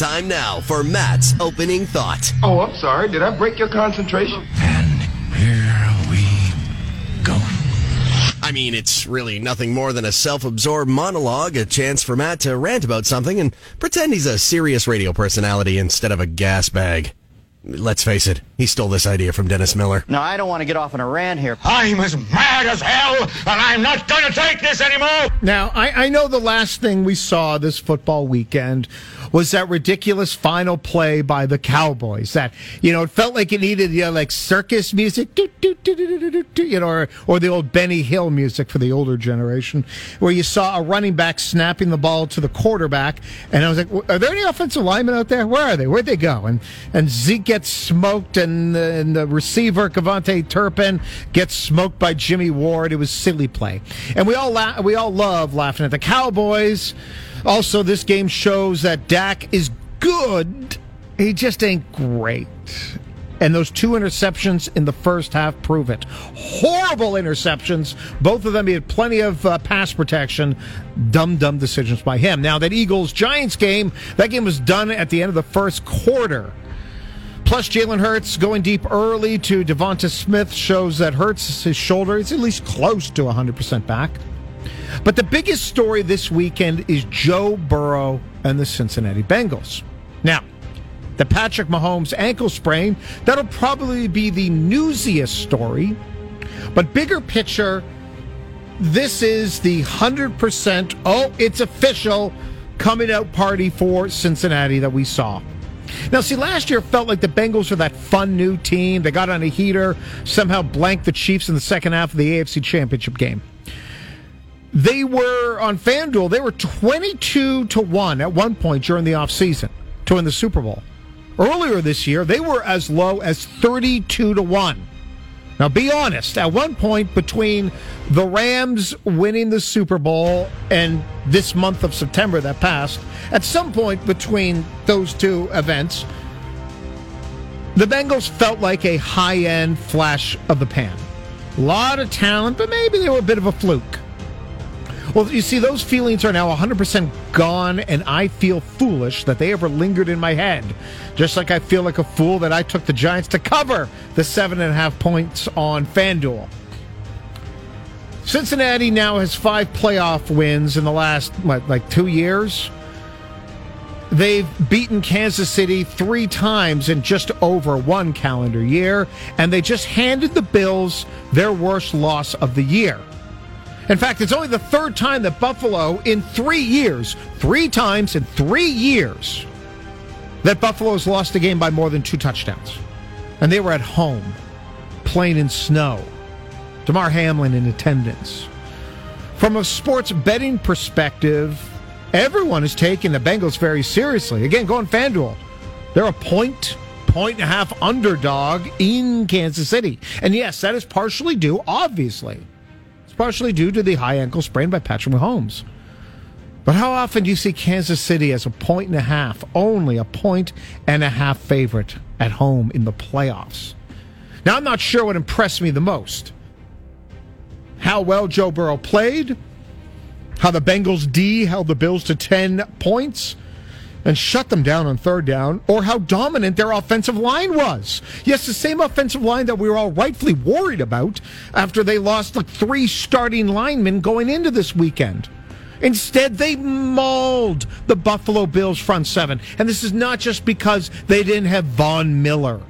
Time now for Matt's opening thought. Oh, I'm sorry. Did I break your concentration? And here we go. I mean, it's really nothing more than a self absorbed monologue, a chance for Matt to rant about something and pretend he's a serious radio personality instead of a gas bag. Let's face it, he stole this idea from Dennis Miller. Now, I don't want to get off on a rant here. I'm as mad as hell, and I'm not going to take this anymore. Now, I, I know the last thing we saw this football weekend was that ridiculous final play by the Cowboys. That you know, it felt like it needed you know, like circus music, doo, doo, doo, you know, or, or the old Benny Hill music for the older generation, where you saw a running back snapping the ball to the quarterback, and I was like, "Are there any offensive linemen out there? Where are they? Where'd they go?" And and Zeke gets smoked, and the, and the receiver KaVontae Turpin gets smoked by Jimmy Ward. It was silly play, and we all la- we all love laughing at the Cowboys. Also, this game shows that Dak is good. He just ain't great. And those two interceptions in the first half prove it. Horrible interceptions. Both of them, he had plenty of uh, pass protection. Dumb, dumb decisions by him. Now, that Eagles Giants game, that game was done at the end of the first quarter. Plus, Jalen Hurts going deep early to Devonta Smith shows that Hurts, his shoulder is at least close to 100% back. But the biggest story this weekend is Joe Burrow and the Cincinnati Bengals. Now, the Patrick Mahomes ankle sprain, that'll probably be the newsiest story. But bigger picture, this is the 100%, oh, it's official coming out party for Cincinnati that we saw. Now, see, last year felt like the Bengals were that fun new team. They got on a heater, somehow blanked the Chiefs in the second half of the AFC Championship game. They were on FanDuel, they were 22 to 1 at one point during the offseason to win the Super Bowl. Earlier this year, they were as low as 32 to 1. Now, be honest, at one point between the Rams winning the Super Bowl and this month of September that passed, at some point between those two events, the Bengals felt like a high end flash of the pan. A lot of talent, but maybe they were a bit of a fluke. Well, you see, those feelings are now 100% gone, and I feel foolish that they ever lingered in my head. Just like I feel like a fool that I took the Giants to cover the seven and a half points on FanDuel. Cincinnati now has five playoff wins in the last, what, like two years? They've beaten Kansas City three times in just over one calendar year, and they just handed the Bills their worst loss of the year. In fact, it's only the third time that Buffalo, in three years, three times in three years, that Buffalo has lost a game by more than two touchdowns. And they were at home, playing in snow. Damar Hamlin in attendance. From a sports betting perspective, everyone is taking the Bengals very seriously. Again, going FanDuel. They're a point, point and a half underdog in Kansas City. And yes, that is partially due, obviously, It's partially due to the high ankle sprain by Patrick Mahomes. But how often do you see Kansas City as a point and a half, only a point and a half favorite at home in the playoffs? Now, I'm not sure what impressed me the most. How well Joe Burrow played, how the Bengals D held the Bills to 10 points, and shut them down on third down, or how dominant their offensive line was. Yes, the same offensive line that we were all rightfully worried about after they lost like three starting linemen going into this weekend. Instead, they mauled the Buffalo Bills front seven. And this is not just because they didn't have Von Miller.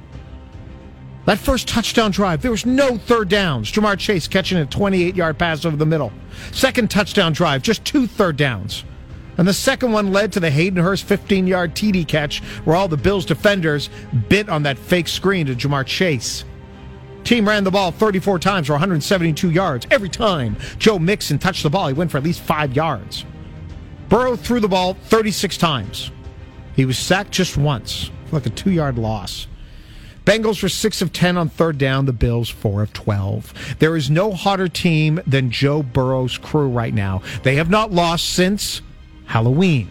That first touchdown drive, there was no third downs. Ja'Marr Chase catching a 28 yard pass over the middle. Second touchdown drive, just two third downs. And the second one led to the Hayden Hurst 15 yard TD catch where all the Bills defenders bit on that fake screen to Ja'Marr Chase. Team ran the ball 34 times for 172 yards. Every time Joe Mixon touched the ball, he went for at least five yards. Burrow threw the ball 36 times. He was sacked just once like a two yard loss. Bengals were 6 of 10 on third down, the Bills 4 of 12. There is no hotter team than Joe Burrow's crew right now. They have not lost since Halloween.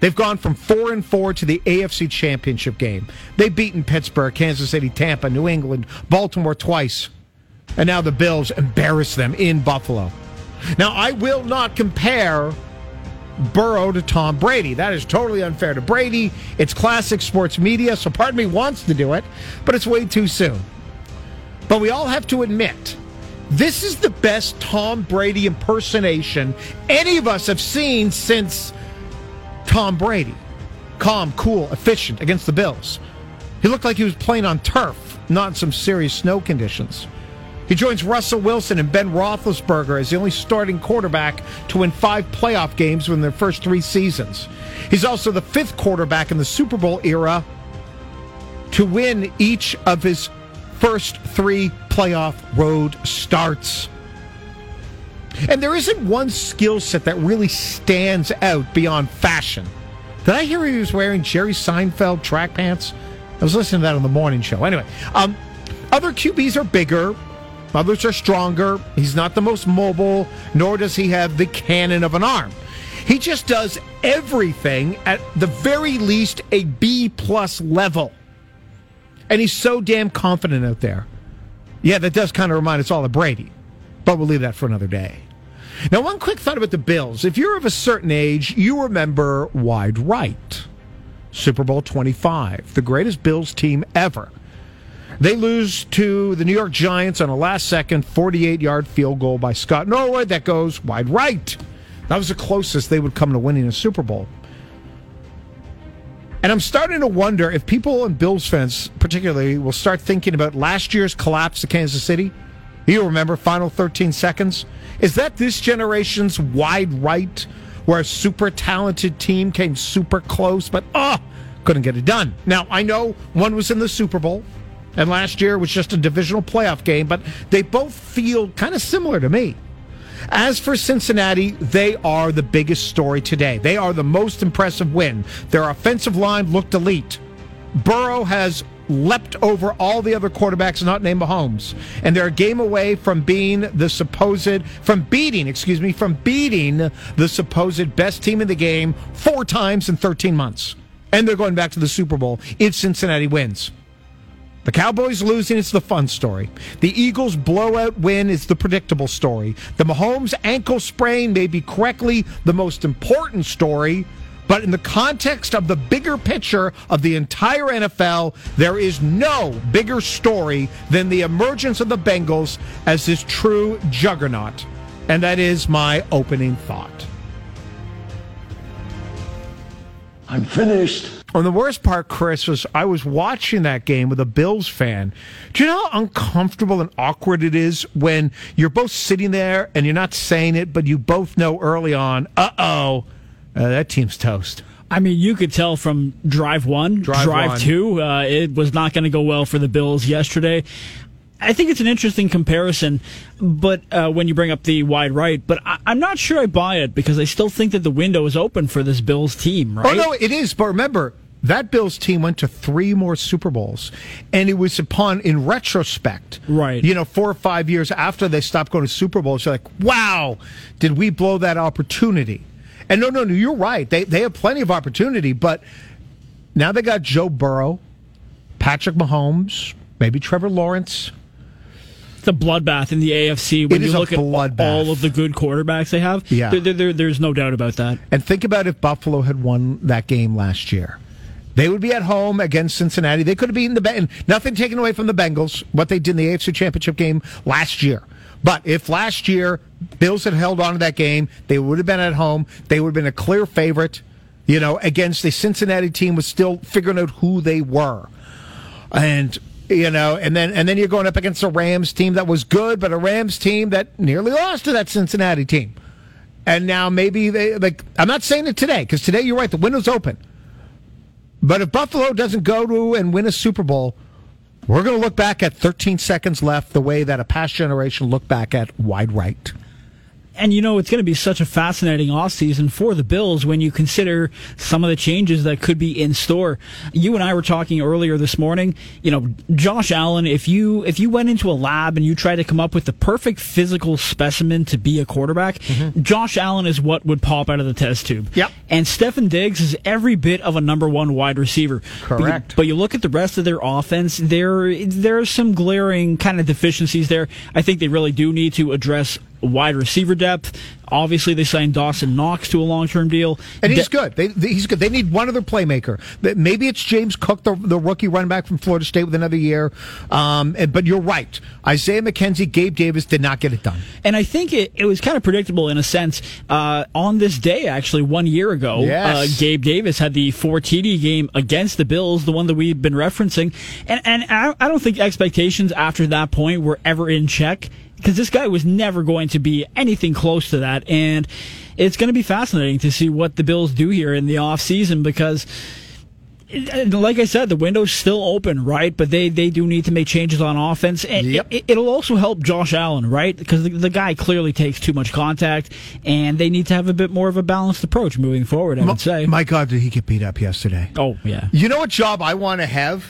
They've gone from 4 and 4 to the AFC Championship game. They've beaten Pittsburgh, Kansas City, Tampa, New England, Baltimore twice. And now the Bills embarrass them in Buffalo. Now, I will not compare Burrow to Tom Brady. That is totally unfair to Brady. It's classic sports media, so part of me wants to do it, but it's way too soon. But we all have to admit, this is the best Tom Brady impersonation any of us have seen since Tom Brady. Calm, cool, efficient against the Bills. He looked like he was playing on turf, not in some serious snow conditions. He joins Russell Wilson and Ben Roethlisberger as the only starting quarterback to win five playoff games in their first three seasons. He's also the fifth quarterback in the Super Bowl era to win each of his first three playoff road starts. And there isn't one skill set that really stands out beyond fashion. Did I hear he was wearing Jerry Seinfeld track pants? I was listening to that on the morning show. Anyway, um, other QBs are bigger, others are stronger. He's not the most mobile, nor does he have the cannon of an arm. He just does everything at the very least a B plus level. And he's so damn confident out there. Yeah, that does kind of remind us all of Brady, but we'll leave that for another day. Now, one quick thought about the Bills. If you're of a certain age, you remember Wide Right, Super Bowl 25, the greatest Bills team ever. They lose to the New York Giants on a last second 48 yard field goal by Scott Norwood that goes wide right. That was the closest they would come to winning a Super Bowl. And I'm starting to wonder if people and Bills fans, particularly, will start thinking about last year's collapse to Kansas City. You remember, final 13 seconds? Is that this generation's wide right, where a super talented team came super close, but oh, couldn't get it done? Now, I know one was in the Super Bowl, and last year was just a divisional playoff game, but they both feel kind of similar to me. As for Cincinnati, they are the biggest story today. They are the most impressive win. Their offensive line looked elite. Burrow has leapt over all the other quarterbacks not named Mahomes. And they're a game away from being the supposed, from beating, excuse me, from beating the supposed best team in the game four times in 13 months. And they're going back to the Super Bowl if Cincinnati wins. The Cowboys losing is the fun story. The Eagles blowout win is the predictable story. The Mahomes ankle sprain may be correctly the most important story, but in the context of the bigger picture of the entire NFL, there is no bigger story than the emergence of the Bengals as this true juggernaut. And that is my opening thought. I'm finished. And the worst part, Chris, was I was watching that game with a Bills fan. Do you know how uncomfortable and awkward it is when you're both sitting there and you're not saying it, but you both know early on, uh-oh, uh, that team's toast. I mean, you could tell from drive one, Drive drive, one. two, uh, it was not going to go well for the Bills yesterday. I think it's an interesting comparison, but uh, when you bring up the wide right, but I, I'm not sure I buy it because I still think that the window is open for this Bills team, right? Oh, no, it is. But remember, that Bills team went to three more Super Bowls, and it was upon, in retrospect, Right. You know, four or five years after they stopped going to Super Bowls, you're like, wow, did we blow that opportunity? And no, no, no, you're right. They they have plenty of opportunity, but now they got Joe Burrow, Patrick Mahomes, maybe Trevor Lawrence. It's a bloodbath in the AFC when It you is a look at bloodbath. all of the good quarterbacks they have. Yeah. There- there- there's no doubt about that. And think about if Buffalo had won that game last year. They would be at home against Cincinnati. They could have beaten the Ben. Nothing taken away from the Bengals, what they did in the AFC Championship game last year. But if last year Bills had held on to that game, they would have been at home. They would have been a clear favorite, you know, against the Cincinnati team was still figuring out who they were. And you know, and then and then you're going up against a Rams team that was good, but a Rams team that nearly lost to that Cincinnati team. And now maybe they like. I'm not saying it today because today you're right. The window's open. But if Buffalo doesn't go to and win a Super Bowl, we're going to look back at 13 seconds left, the way that a past generation looked back at wide right. And you know, it's going to be such a fascinating offseason for the Bills when you consider some of the changes that could be in store. You and I were talking earlier this morning, you know, Josh Allen, if you if you went into a lab and you tried to come up with the perfect physical specimen to be a quarterback, mm-hmm. Josh Allen is what would pop out of the test tube. Yep. And Stefon Diggs is every bit of a number 1 wide receiver. But you- Correct. But you look at the rest of their offense, there there are some glaring kind of deficiencies there. I think they really do need to address wide receiver depth. Obviously, they signed Dawson Knox to a long term deal. And he's good. They, they- he's good. They need one other playmaker. Maybe it's James Cook, the, the rookie running back from Florida State, with another year. Um, and- but you're right. Isaiah McKenzie, Gabe Davis did not get it done. And I think it, it was kind of predictable in a sense. Uh, on this day, actually, one year ago, Yes. uh, Gabe Davis had the 4 TD game against the Bills, the one that we've been referencing. And, and I, I don't think expectations after that point were ever in check because this guy was never going to be anything close to that. And it's going to be fascinating to see what the Bills do here in the offseason because like I said, the window's still open, right? But they, they do need to make changes on offense. And Yep. it, it'll also help Josh Allen, right? Because the, the guy clearly takes too much contact, and they need to have a bit more of a balanced approach moving forward, I would say. My God, did he get beat up yesterday? oh, yeah. You know what job I want to have?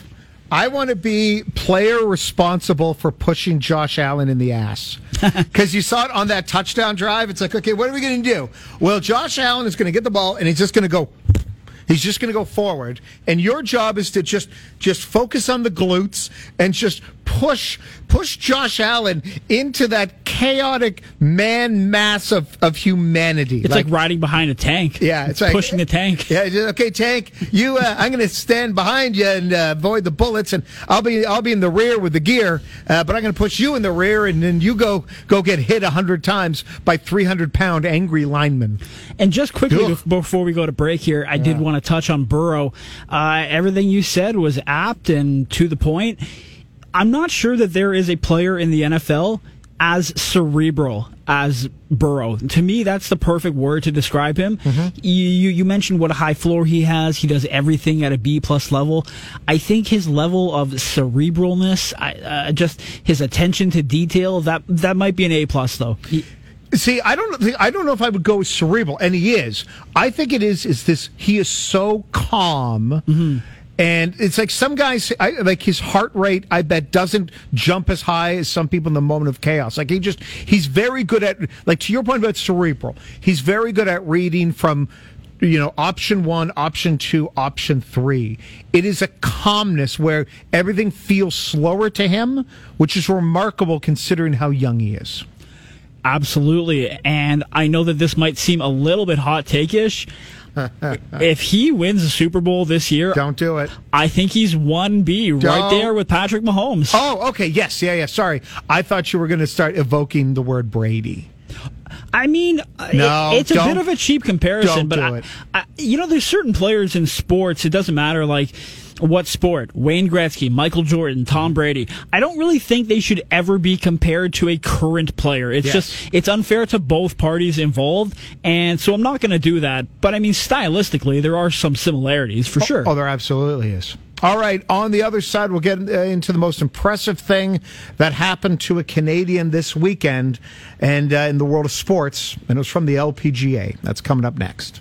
I want to be player responsible for pushing Josh Allen in the ass. Because you saw it on that touchdown drive. It's like, okay, what are we going to do? Well, Josh Allen is going to get the ball and he's just going to go. He's just going to go forward, and your job is to just just focus on the glutes and just push push Josh Allen into that chaotic man mass of, of humanity. It's like, riding behind a tank. Yeah, it's like pushing the tank. Yeah, just, okay, tank. You, uh, I'm going to stand behind you and uh, avoid the bullets, and I'll be I'll be in the rear with the gear, uh, but I'm going to push you in the rear, and then you go go get hit a hundred times by 300 pound angry linemen. And just quickly Ugh. before we go to break here, I did want to touch on Burrow. Uh, everything you said was apt and to the point. I'm not sure that there is a player in the NFL as cerebral as Burrow. To me, that's the perfect word to describe him. You, you you mentioned what a high floor he has. He does everything at a B plus level. I think his level of cerebralness, I, uh, just his attention to detail, that that might be an A plus though. He- See, I don't think I don't know if I would go with cerebral, and he is. I think it is. Is this? He is so calm. And it's like some guys, I, like his heart rate, I bet doesn't jump as high as some people in the moment of chaos. Like he just, he's very good at, like to your point about cerebral, he's very good at reading from, you know, option one, option two, option three. It is a calmness where everything feels slower to him, which is remarkable considering how young he is. Absolutely. And I know that this might seem a little bit hot take ish. if he wins the Super Bowl this year, Don't do it. I think he's 1B right there with Patrick Mahomes. Oh, okay. Yes. Yeah. Yeah. Sorry. I thought you were going to start evoking the word Brady. I mean, uh, No, it- it's a bit of a cheap comparison, but I. I, you know, there's certain players in sports. It doesn't matter like what sport. Wayne Gretzky, Michael Jordan, Tom Brady. I don't really think they should ever be compared to a current player. It's Yes. just it's unfair to both parties involved, and so I'm not going to do that. But I mean, stylistically, there are some similarities for sure. Oh, there absolutely is. All right. On the other side, we'll get uh, into the most impressive thing that happened to a Canadian this weekend and uh, in the world of sports, and it was from the LPGA. That's coming up next.